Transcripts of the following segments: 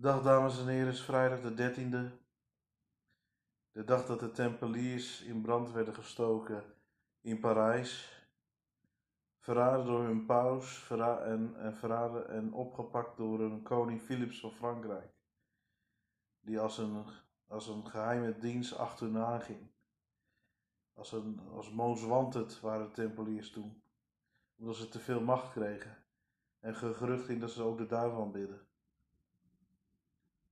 Dag dames en heren, is vrijdag de 13e. De dag dat de Tempeliers in brand werden gestoken in Parijs. Verraden door hun paus en, en, verraden en opgepakt door een koning Philips van Frankrijk. Die als een, als een geheime dienst achter hun aanging. Als, een, als most wanted waren de Tempeliers toen. Omdat ze te veel macht kregen. En gerucht ging dat ze ook de duivel aanbidden.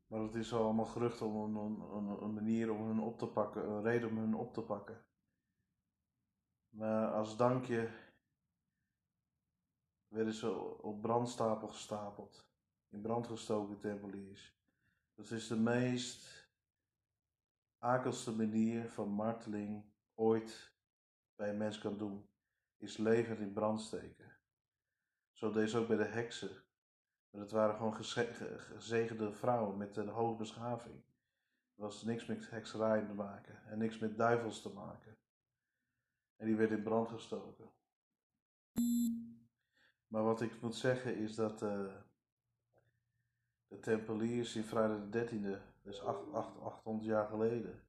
Maar het is allemaal gerucht om een, een, een, manier om hun op te pakken, een reden om hun op te pakken. Maar als dankje werden ze op brandstapel gestapeld, in brand gestoken tempeliers. Dat is de meest akelste manier van marteling ooit bij een mens kan doen, is levend in brand steken. Zo deze ook bij de heksen dat waren gewoon gezegende vrouwen met een hoge beschaving. Er was niks met hekserij te maken en niks met duivels te maken. En die werd in brand gestoken. Maar wat ik moet zeggen is dat uh, de Tempeliers in vrijdag de 13e, dus 800 jaar geleden,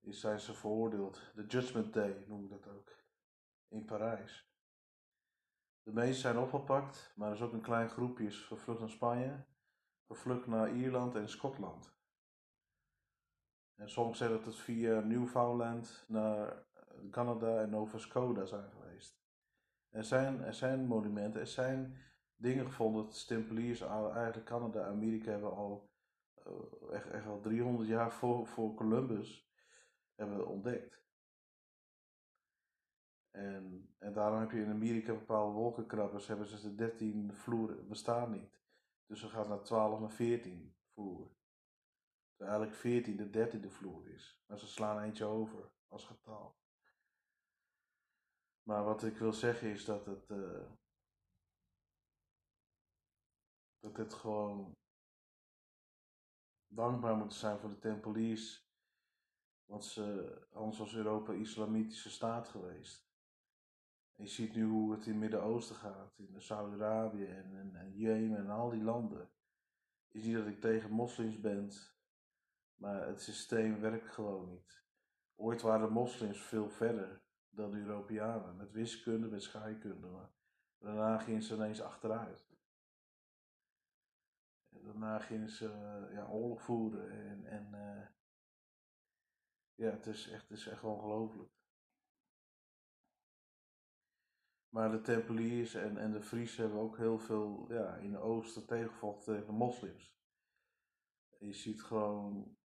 is zijn ze veroordeeld. De Judgment Day noem ik dat ook. In Parijs. De meesten zijn opgepakt, maar er is ook een klein groepje vervlucht naar Spanje, vervlucht naar Ierland en Schotland. En sommigen zeggen dat het via Newfoundland naar Canada en Nova Scotia zijn geweest. Er zijn, er zijn monumenten, er zijn dingen gevonden Stempeliers eigenlijk Canada en Amerika hebben al uh, echt, echt al 300 jaar voor, voor Columbus hebben ontdekt. En, en daarom heb je in Amerika bepaalde wolkenkrabbers, hebben ze de 13 vloer bestaan niet. Dus ze gaan naar 12 naar 14 vloer. Dus eigenlijk 14 de 13e vloer is. Maar ze slaan eentje over als getal. Maar wat ik wil zeggen is dat het. Uh, dat het gewoon dankbaar moet zijn voor de Tempeliers. Want ze, anders was Europa islamitische staat geweest. Je ziet nu hoe het in het Midden-Oosten gaat, in Saudi-Arabië en, en, en, Jemen en al die landen. Je ziet dat ik tegen moslims ben, maar het systeem werkt gewoon niet. Ooit waren moslims veel verder dan Europeanen, met wiskunde, met scheikunde, maar daarna gingen ze ineens achteruit. En daarna gingen ze ja, oorlog voeren en, en uh, ja, het is echt, het is echt ongelooflijk. Maar de Tempeliers en, en de Friesen hebben ook heel veel ja, in de oosten tegengevochten tegen de moslims. je ziet gewoon.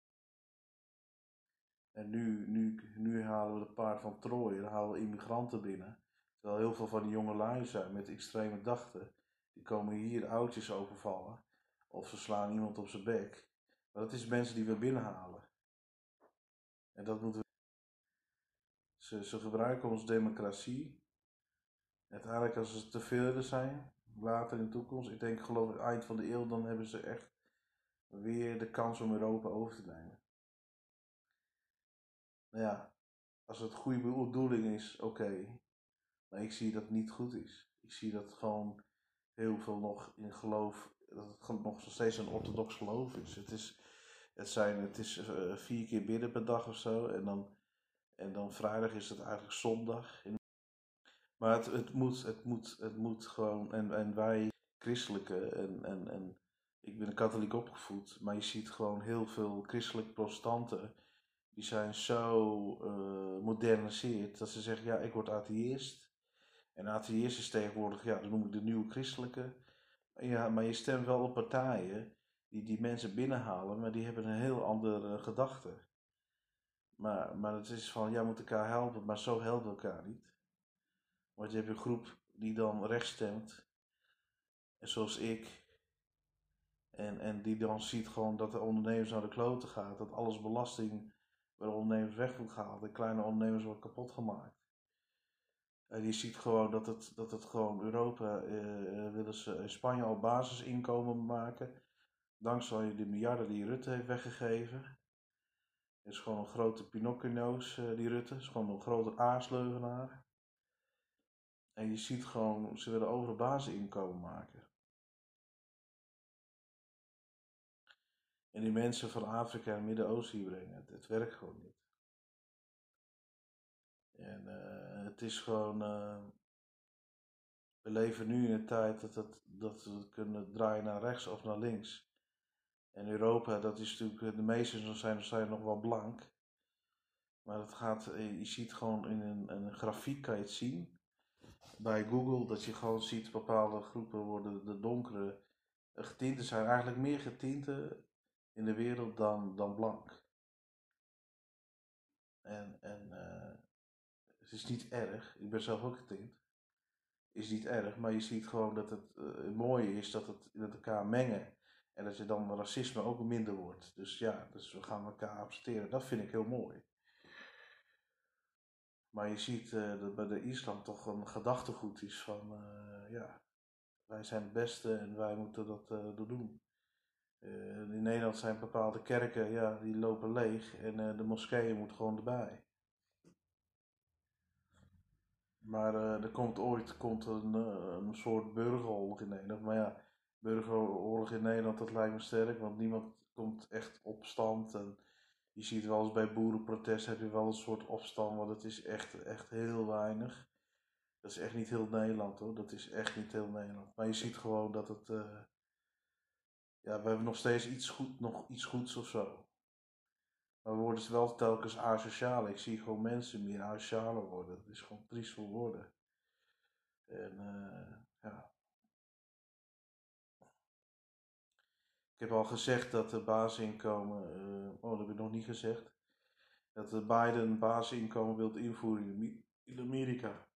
En nu, nu, nu halen we de paard van Troje, dan halen we immigranten binnen. Terwijl heel veel van die jonge lui zijn met extreme dachten. Die komen hier oudjes overvallen. Of ze slaan iemand op zijn bek. Maar dat is mensen die we binnenhalen. En dat moeten we. Ze, ze gebruiken ons democratie uiteindelijk als ze te veel zijn, later in de toekomst, ik denk geloof ik eind van de eeuw, dan hebben ze echt weer de kans om Europa over te nemen. Nou ja, als het goede bedoeling is, oké. Maar ik zie dat het niet goed is. Ik zie dat gewoon heel veel nog in geloof, dat het nog steeds een orthodox geloof is. Het is, het zijn, het is uh, vier keer bidden per dag of zo. En dan, en dan vrijdag is het eigenlijk zondag. Maar het, het, moet, het, moet, het moet gewoon, en, en wij christelijke, en, en, en ik ben katholiek opgevoed, maar je ziet gewoon heel veel christelijke protestanten, die zijn zo uh, moderniseerd dat ze zeggen, ja, ik word atheïst. En atheïst is tegenwoordig, ja, dan noem ik de nieuwe christelijke. Ja, maar je stemt wel op partijen die die mensen binnenhalen, maar die hebben een heel andere gedachte. Maar, maar het is van, ja, moet elkaar helpen, maar zo helpen elkaar niet. Want je hebt een groep die dan rechts stemt. Zoals ik. En, en die dan ziet gewoon dat de ondernemers naar de kloten gaat. Dat alles belasting bij de ondernemers weg moet gehaald. De kleine ondernemers worden kapot gemaakt. En je ziet gewoon dat het, dat het gewoon Europa eh, eh willen ze in Spanje al basisinkomen maken. Dankzij de miljarden die Rutte heeft weggegeven. Het is gewoon een grote Pinocchio's, uh, die Rutte. Het is gewoon een grote aasleugenaar. En je ziet gewoon, ze willen overal basisinkomen maken. En die mensen van Afrika en Midden-Oosten hier brengen. Het, werkt gewoon niet. En uh, het is gewoon. Uh, we leven nu in een tijd dat, het, dat we kunnen draaien naar rechts of naar links. En Europa, dat is natuurlijk, de meeste zijn, zijn nog wel blank. Maar het gaat, je ziet gewoon in een, een grafiek, kan je het zien. Bij Google, dat je gewoon ziet, bepaalde groepen worden de donkere getinten zijn eigenlijk meer getinten in de wereld dan, dan blank. En, en uh, het is niet erg, ik ben zelf ook getint. Is niet erg, maar je ziet gewoon dat het uh, mooie is dat het met elkaar mengen. En dat je dan racisme ook minder wordt. Dus ja, dus we gaan elkaar accepteren. Dat vind ik heel mooi. Maar je ziet uh, dat bij de islam toch een gedachtegoed is van, uh, ja, wij zijn het beste en wij moeten dat uh, doen. in Nederland zijn bepaalde kerken, ja, die lopen leeg en de moskeeën moeten gewoon erbij. Maar er komt ooit komt een, een soort burgeroorlog in Nederland. Maar ja, burgeroorlog in Nederland, dat lijkt me sterk, want niemand komt echt opstand. En je ziet wel eens bij boerenprotest heb je wel een soort opstand, maar dat is echt, echt heel weinig. Dat is echt niet heel Nederland hoor, dat is echt niet heel Nederland. Maar je ziet gewoon dat het, uh, ja, we hebben nog steeds iets, goed, nog iets goeds of zo. Maar we worden wel telkens asociaal. Ik zie gewoon mensen meer asocialer worden. Dat is gewoon triest voor woorden. En uh, ja. Heb al gezegd dat de basisinkomen, uh, oh dat heb ik nog niet gezegd, dat de Biden basisinkomen wilt invoeren in Amerika.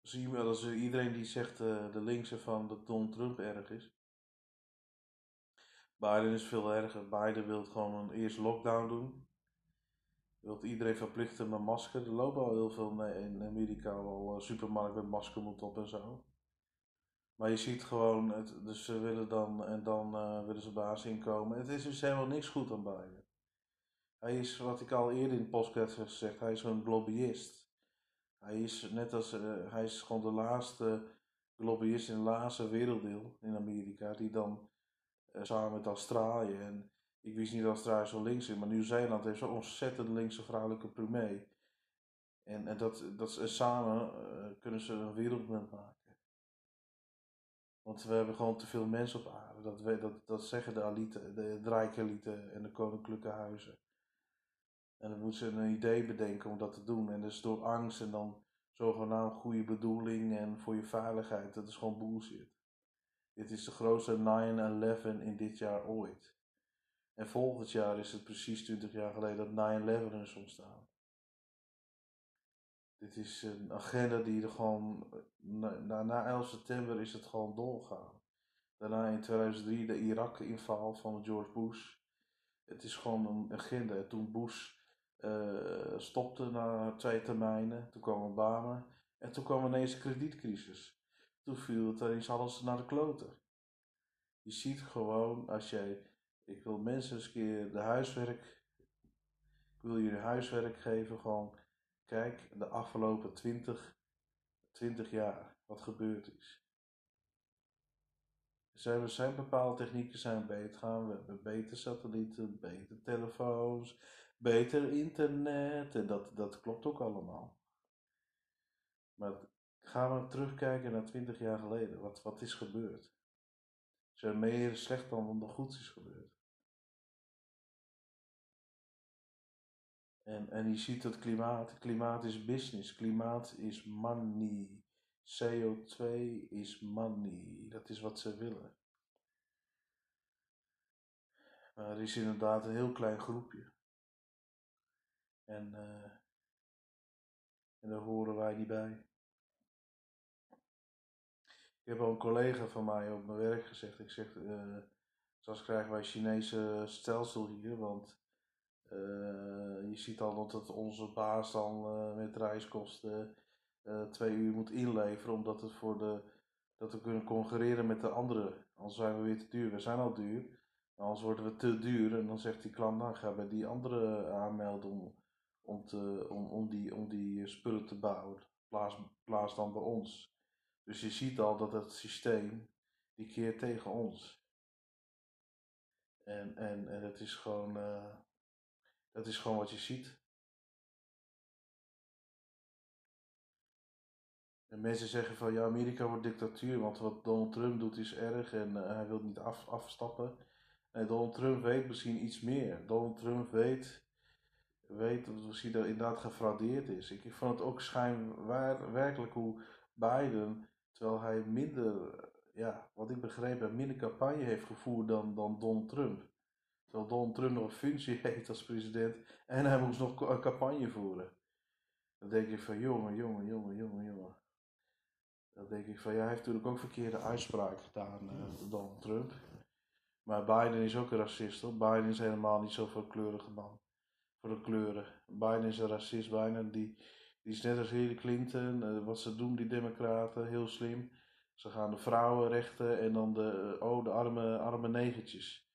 Zie je wel, als iedereen die zegt uh, de linkse van dat Donald Trump erg is. Biden is veel erger. Biden wil gewoon een eerste lockdown doen. Wilt iedereen verplichten met masker. Er lopen al heel veel in Amerika al uh, supermarkten met masker moet op en zo. Maar je ziet gewoon, het, dus ze willen dan, en dan uh, willen ze baas inkomen. Het is dus helemaal niks goed aan Biden. Hij is, wat ik al eerder in de podcast heb gezegd, hij is een lobbyist. Hij is net als, uh, hij is gewoon de laatste lobbyist in het laatste werelddeel in Amerika, die dan uh, samen met Australië, en ik wist niet dat Australië zo links is, maar Nieuw-Zeeland heeft zo'n ontzettend linkse vrouwelijke premier. En, en dat, dat, samen kunnen ze een wereldmunt maken. Want we hebben gewoon te veel mensen op aarde. Dat, dat, dat zeggen de elite, de rijke en de koninklijke huizen. En dan moeten ze een idee bedenken om dat te doen. En dus door angst en dan zogenaamd goede bedoeling en voor je veiligheid. Dat is gewoon bullshit. Dit is de grootste 9-11 in dit jaar ooit. En volgend jaar is het precies 20 jaar geleden dat 9-11 is ontstaan. Dit is een agenda die er gewoon, na, na 11 september is het gewoon doorgaan. Daarna in 2003 de Irak-inval van George Bush. Het is gewoon een agenda. Toen Bush uh, stopte na twee termijnen, toen kwam Obama en toen kwam ineens de kredietcrisis. Toen viel het ineens alles naar de kloten. Je ziet gewoon, als jij, ik wil mensen eens keer de huiswerk, ik wil jullie huiswerk geven, gewoon Kijk, de afgelopen 20, 20 jaar wat gebeurd is. Er zijn bepaalde technieken zijn beter gaan. We hebben betere satellieten, betere telefoons, beter internet. En dat, dat klopt ook allemaal. Maar gaan we terugkijken naar 20 jaar geleden. Wat, wat is gebeurd? Er meer slecht dan er goed is gebeurd? En, en je ziet het klimaat. Klimaat is business. Klimaat is money. CO2 is money. Dat is wat ze willen. Maar er is inderdaad een heel klein groepje. En, uh, en daar horen wij niet bij. Ik heb al een collega van mij op mijn werk gezegd. Ik zeg, uh, zoals krijgen wij Chinese stelsel hier, want je ziet al dat het onze baas dan uh, met reiskosten uh, twee uur moet inleveren, omdat het voor de, dat we kunnen concurreren met de anderen. Anders zijn we weer te duur. We zijn al duur, anders worden we te duur. En dan zegt die klant, nou ga bij die andere aanmelden om, om, te, om, om, die, om die spullen te bouwen. Plaats, plaats dan bij ons. Dus je ziet al dat het systeem, die keert tegen ons. En, en, en het is gewoon, dat is gewoon wat je ziet. En mensen zeggen van ja, Amerika wordt dictatuur, want wat Donald Trump doet is erg en uh, hij wil niet af, afstappen. En Donald Trump weet misschien iets meer. Donald Trump weet, weet dat misschien dat inderdaad gefraudeerd is. Ik vond het ook schijnwaar, werkelijk hoe Biden, terwijl hij minder, ja, wat ik begreep minder campagne heeft gevoerd dan, dan Donald Trump. Terwijl Donald Trump nog een functie heeft als president en hij moest nog een campagne voeren. Dan denk ik van jongen, jongen, jongen, jongen, jongen. Dan denk ik van ja, hij heeft natuurlijk ook verkeerde uitspraken gedaan, uh, Donald Trump. Maar Biden is ook een racist hoor. Biden is helemaal niet zo voor een kleurige man. Voor de kleuren. Biden is een racist bijna. Die, die is net als Hillary Clinton. Uh, wat ze doen, die democraten, heel slim. Ze gaan de vrouwenrechten en dan de, oh, de arme, arme negertjes.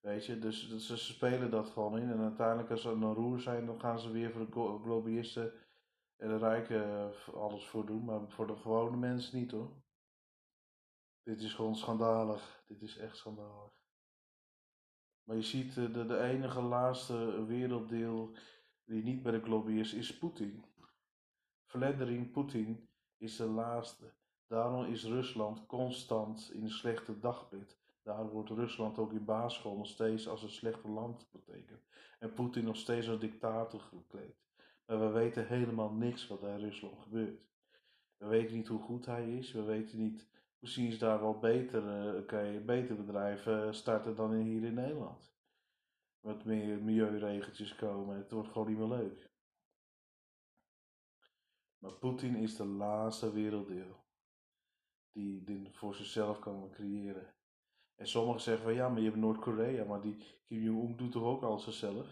Weet je, dus, dus, ze spelen dat gewoon in. En uiteindelijk als ze een roer zijn, dan gaan ze weer voor de globalisten en de rijken alles voor doen. Maar voor de gewone mensen niet hoor. Dit is gewoon schandalig. Dit is echt schandalig. Maar je ziet, eh, de, de enige laatste werelddeel die niet bij de lobby is, is Poetin. Vladimir Poetin is de laatste. Daarom is Rusland constant in een slechte dagbed. Daar wordt Rusland ook in basisschool nog steeds als een slechte land betekend. En Poetin nog steeds als dictator gekleed. Maar we weten helemaal niks wat er in Rusland gebeurt. We weten niet hoe goed hij is. We weten niet Misschien is daar wel beter, uh, kan je beter bedrijven starten dan hier in Nederland. Wat meer milieuregeltjes komen. Het wordt gewoon niet meer leuk. Maar Poetin is de laatste werelddeel die dit voor zichzelf kan creëren. En sommigen zeggen van ja, maar je hebt Noord-Korea, maar die Kim Jong-un doet toch ook alles zelf?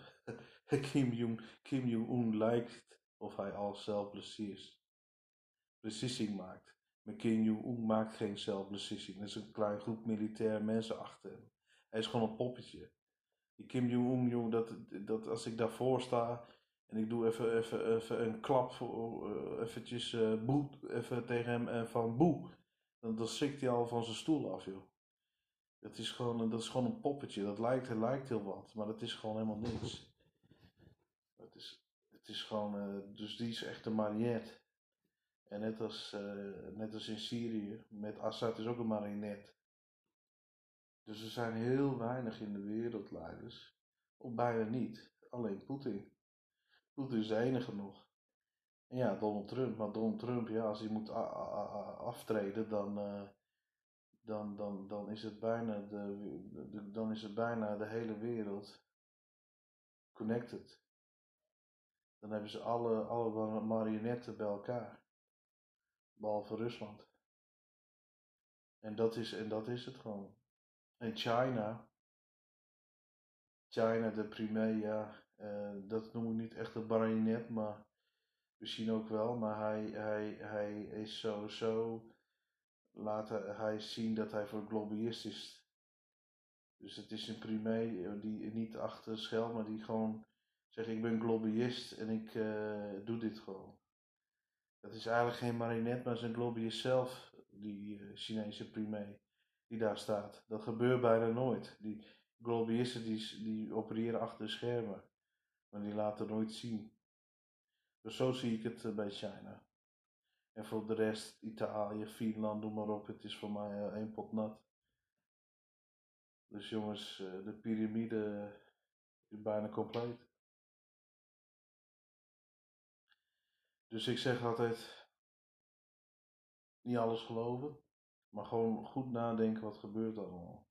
Kim Jong-un Kim Jong lijkt of hij al zelf beslissing maakt. Maar Kim Jong-un maakt geen zelfbeslissing. Er is een klein groep militair mensen achter hem. Hij is gewoon een poppetje. Die Kim Jong-un, jong, dat, dat als ik daarvoor sta en ik doe even, even, even een klap, uh, eventjes uh, boe, even tegen hem en van boe, dan, dan hij al van zijn stoel af, joh. Dat is gewoon, dat is gewoon een poppetje. Dat lijkt, lijkt heel wat, maar dat is gewoon helemaal niks. Het is, het is gewoon, uh, dus die is echt een marionet. En net als, uh, net als in Syrië, met Assad is ook een marionet. Dus er zijn heel weinig in de wereld leiders, of bijna niet, alleen Poetin. Poetin is de enige nog. En ja, Donald Trump, maar Donald Trump, ja, als hij moet aftreden, dan, uh, dan, dan, dan, is het bijna de, dan is het bijna de hele wereld connected. Dan hebben ze alle, alle marionetten bij elkaar. Behalve Rusland. En dat is, en dat is het gewoon. En China. China, de premier, ja, uh, dat noem ik niet echt een marionet, maar misschien ook wel. Maar hij, hij, hij is sowieso, laat hij zien dat hij voor globalist is. Dus het is een premier die niet achter schel, maar die gewoon zegt ik ben globalist en ik uh, doe dit gewoon. Dat is eigenlijk geen marionet, maar zijn globalist zelf, die uh, Chinese premier, die daar staat. Dat gebeurt bijna nooit. Die globalisten die, die opereren achter de schermen, maar die laten nooit zien. Dus zo zie ik het bij China. En voor de rest, Italië, Finland, noem maar op, het is voor mij uh, één pot nat. Dus jongens, de piramide is bijna compleet. Dus ik zeg altijd, niet alles geloven, maar gewoon goed nadenken wat gebeurt allemaal.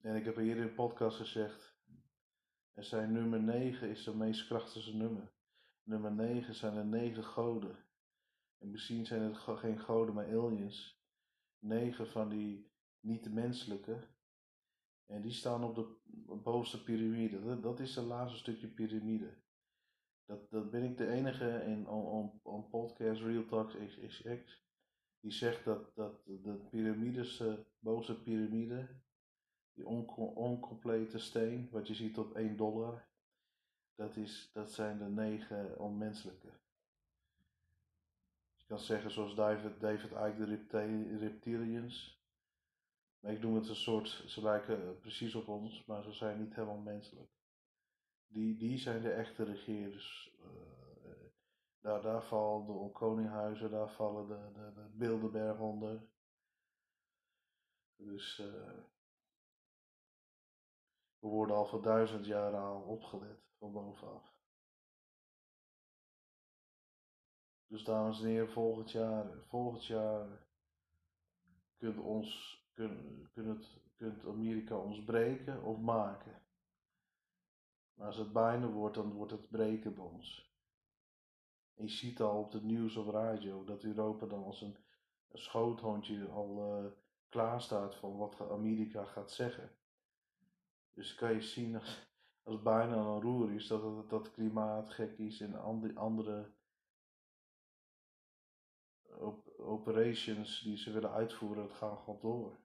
En ik heb eerder in de podcast gezegd, er zijn nummer 9 is de meest krachtigste nummer. Nummer 9 zijn er 9 goden. En misschien zijn het geen goden, maar aliens. 9 van die niet-menselijke. En die staan op de bovenste piramide. Dat is het laatste stukje piramide. Dat, dat ben ik de enige in on, on, podcast Real Talks XXX die zegt dat, dat de piramides, uh, bovenste piramide, die oncomplete steen, wat je ziet op 1 dollar, dat, is, dat zijn de negen onmenselijke. Je kan zeggen zoals David, David Icke de reptilians, Maar ik noem het een soort, ze lijken precies op ons, maar ze zijn niet helemaal menselijk. Die, die zijn de echte regeerders. Uh, daar, daar vallen de koninghuizen, daar vallen de, de, de Bilderberg onder. Dus we worden al voor duizend jaar al opgelet van bovenaf. Dus dames en heren, volgend jaar, volgend jaar kunt, ons, kunt, kunt, kunt Amerika ons breken of maken. Maar als het bijna wordt, dan wordt het breken bij ons. En je ziet al op het nieuws of radio dat Europa dan als een, een schoothondje al uh, klaar staat van wat Amerika gaat zeggen. Dus kan je zien als, bijna een roer is dat het dat klimaat gek is en andere op, operations die ze willen uitvoeren, dat gaan gewoon door.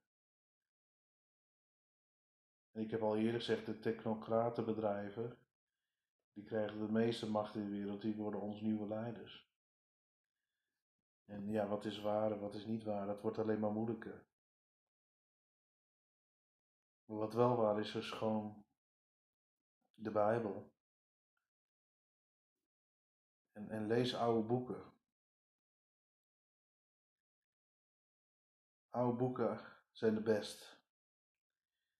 En ik heb al eerder gezegd, de technocratenbedrijven, die krijgen de meeste macht in de wereld, die worden ons nieuwe leiders. En ja, wat is waar en wat is niet waar, dat wordt alleen maar moeilijker. Wat wel waar is, is gewoon de Bijbel. En, en lees oude boeken. Oude boeken zijn de best.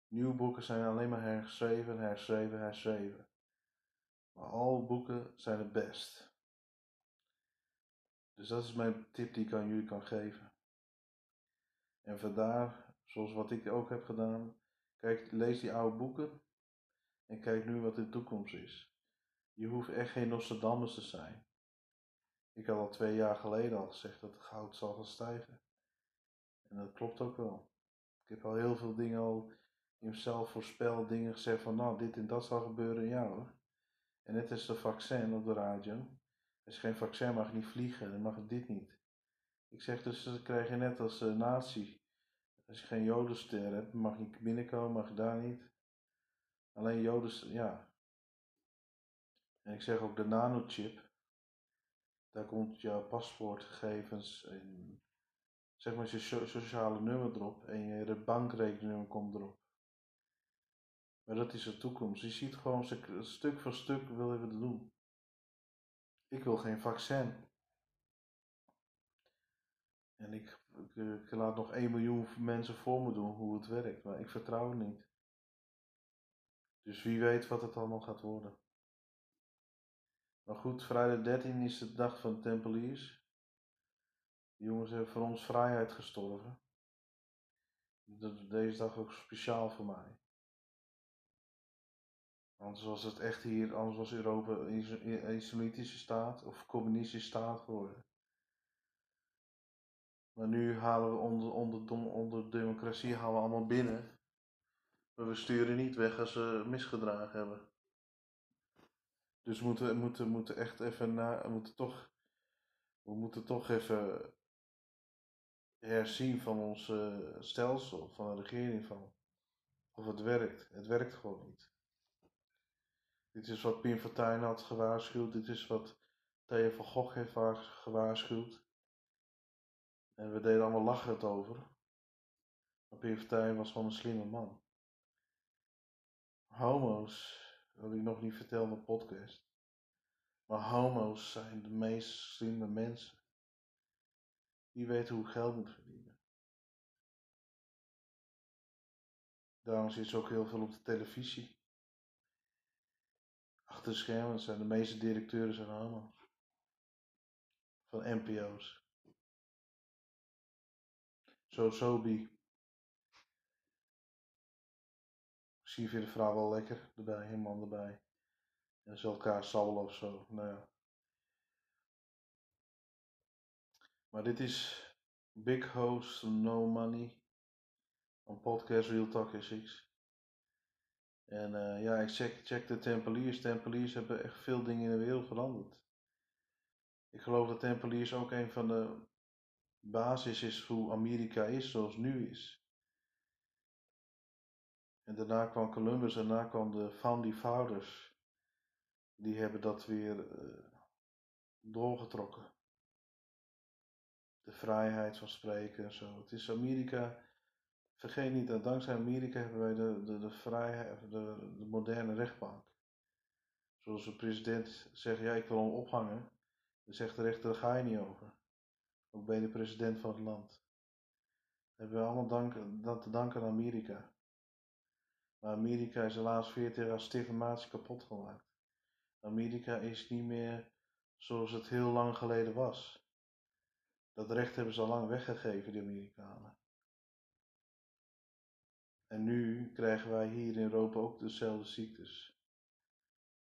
Nieuwe boeken zijn alleen maar herschreven, herschreven, herschreven. Maar alle boeken zijn het best. Dus dat is mijn tip die ik aan jullie kan geven. En vandaar, zoals wat ik ook heb gedaan, kijk, lees die oude boeken en kijk nu wat de toekomst is. Je hoeft echt geen Nostradamus te zijn. Ik had al twee jaar geleden al gezegd dat het goud zal gaan stijgen. En dat klopt ook wel. Ik heb al heel veel dingen al in mezelf voorspeld, dingen gezegd van nou dit en dat zal gebeuren, ja hoor. En net is de vaccin op de radio. Als je geen vaccin mag niet vliegen, dan mag dit niet. Ik zeg dus, dat krijg je net als uh, nazi. Als je geen jodenster hebt, mag je binnenkomen, mag je daar niet. Alleen joden, ja. En ik zeg ook de nanochip. Daar komt jouw paspoortgegevens en zeg maar je sociale nummer erop en je bankrekening komt erop. Maar dat is de toekomst. Je ziet gewoon stuk voor stuk willen we het doen. Ik wil geen vaccin. En ik, ik, laat nog 1 miljoen mensen voor me doen hoe het werkt, maar ik vertrouw niet. Dus wie weet wat het allemaal gaat worden. Maar goed, vrijdag 13 is de dag van de Tempeliers. Die jongens hebben voor ons vrijheid gestorven. Deze dag ook speciaal voor mij. Anders was het echt hier, anders was Europa een islamitische staat of communistische staat geworden. Maar nu halen we onder, onder, onder democratie halen we allemaal binnen. Maar we sturen niet weg als ze misgedragen hebben. Dus we moeten, moeten, moeten echt even na, moeten toch, we moeten toch even herzien van ons uh, stelsel, van de regering van. Of het werkt. Het werkt gewoon niet. Dit is wat Pim Fortuyn had gewaarschuwd. Dit is wat Theo van Gogh heeft gewaarschuwd. En we deden allemaal lachen het over. Maar Pim Fortuyn was gewoon een slimme man. Homo's, dat ik nog niet verteld in de podcast. Maar homo's zijn de meest slimme mensen. Die weten hoe geld moet verdienen. Daarom zit ze ook heel veel op de televisie. Achter de schermen zijn de meeste directeuren zijn homo's. Van NPO's. Zo Sobi. Zie je de vrouw wel lekker erbij, een man erbij. En ze elkaar sabbelen of zo. Nou ja. Maar dit is Big Host No Money. Een podcast Real Talk SX. En uh, ja, ik check, check de Tempeliers. Tempeliers hebben echt veel dingen in de wereld veranderd. Ik geloof dat Tempeliers ook een van de basis is hoe Amerika is zoals nu is. En daarna kwam Columbus en daarna kwam de Founding Fathers. Die hebben dat weer uh, doorgetrokken de vrijheid van spreken en zo. Het is Amerika vergeet niet dat dankzij Amerika hebben wij de, de, de vrijheid, de, de moderne rechtbank. Zoals de president zegt, ja ik wil hem ophangen. Dan zegt de rechter, daar ga je niet over. Ook bij de president van het land. Hebben we allemaal dank, dat te danken aan Amerika. Maar Amerika is helaas 40 jaar stigmatisch kapot gemaakt. Amerika is niet meer zoals het heel lang geleden was. Dat recht hebben ze al lang weggegeven, de Amerikanen. En nu krijgen wij hier in Europa ook dezelfde ziektes.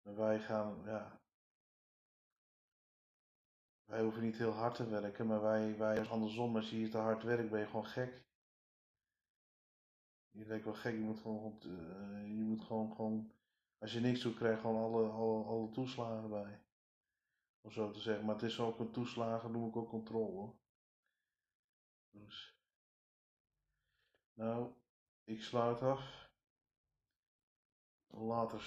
Maar wij gaan, ja. Wij hoeven niet heel hard te werken, maar wij, wij andersom, als je hier te hard werkt, ben je gewoon gek. Je lijkt wel gek, je moet gewoon, uh, je moet gewoon, gewoon, als je niks doet, krijg je gewoon alle, alle, alle toeslagen bij. Om zo te zeggen, maar het is ook een toeslagen, noem ik ook controle. Dus. Nou, ik sluit af. Later.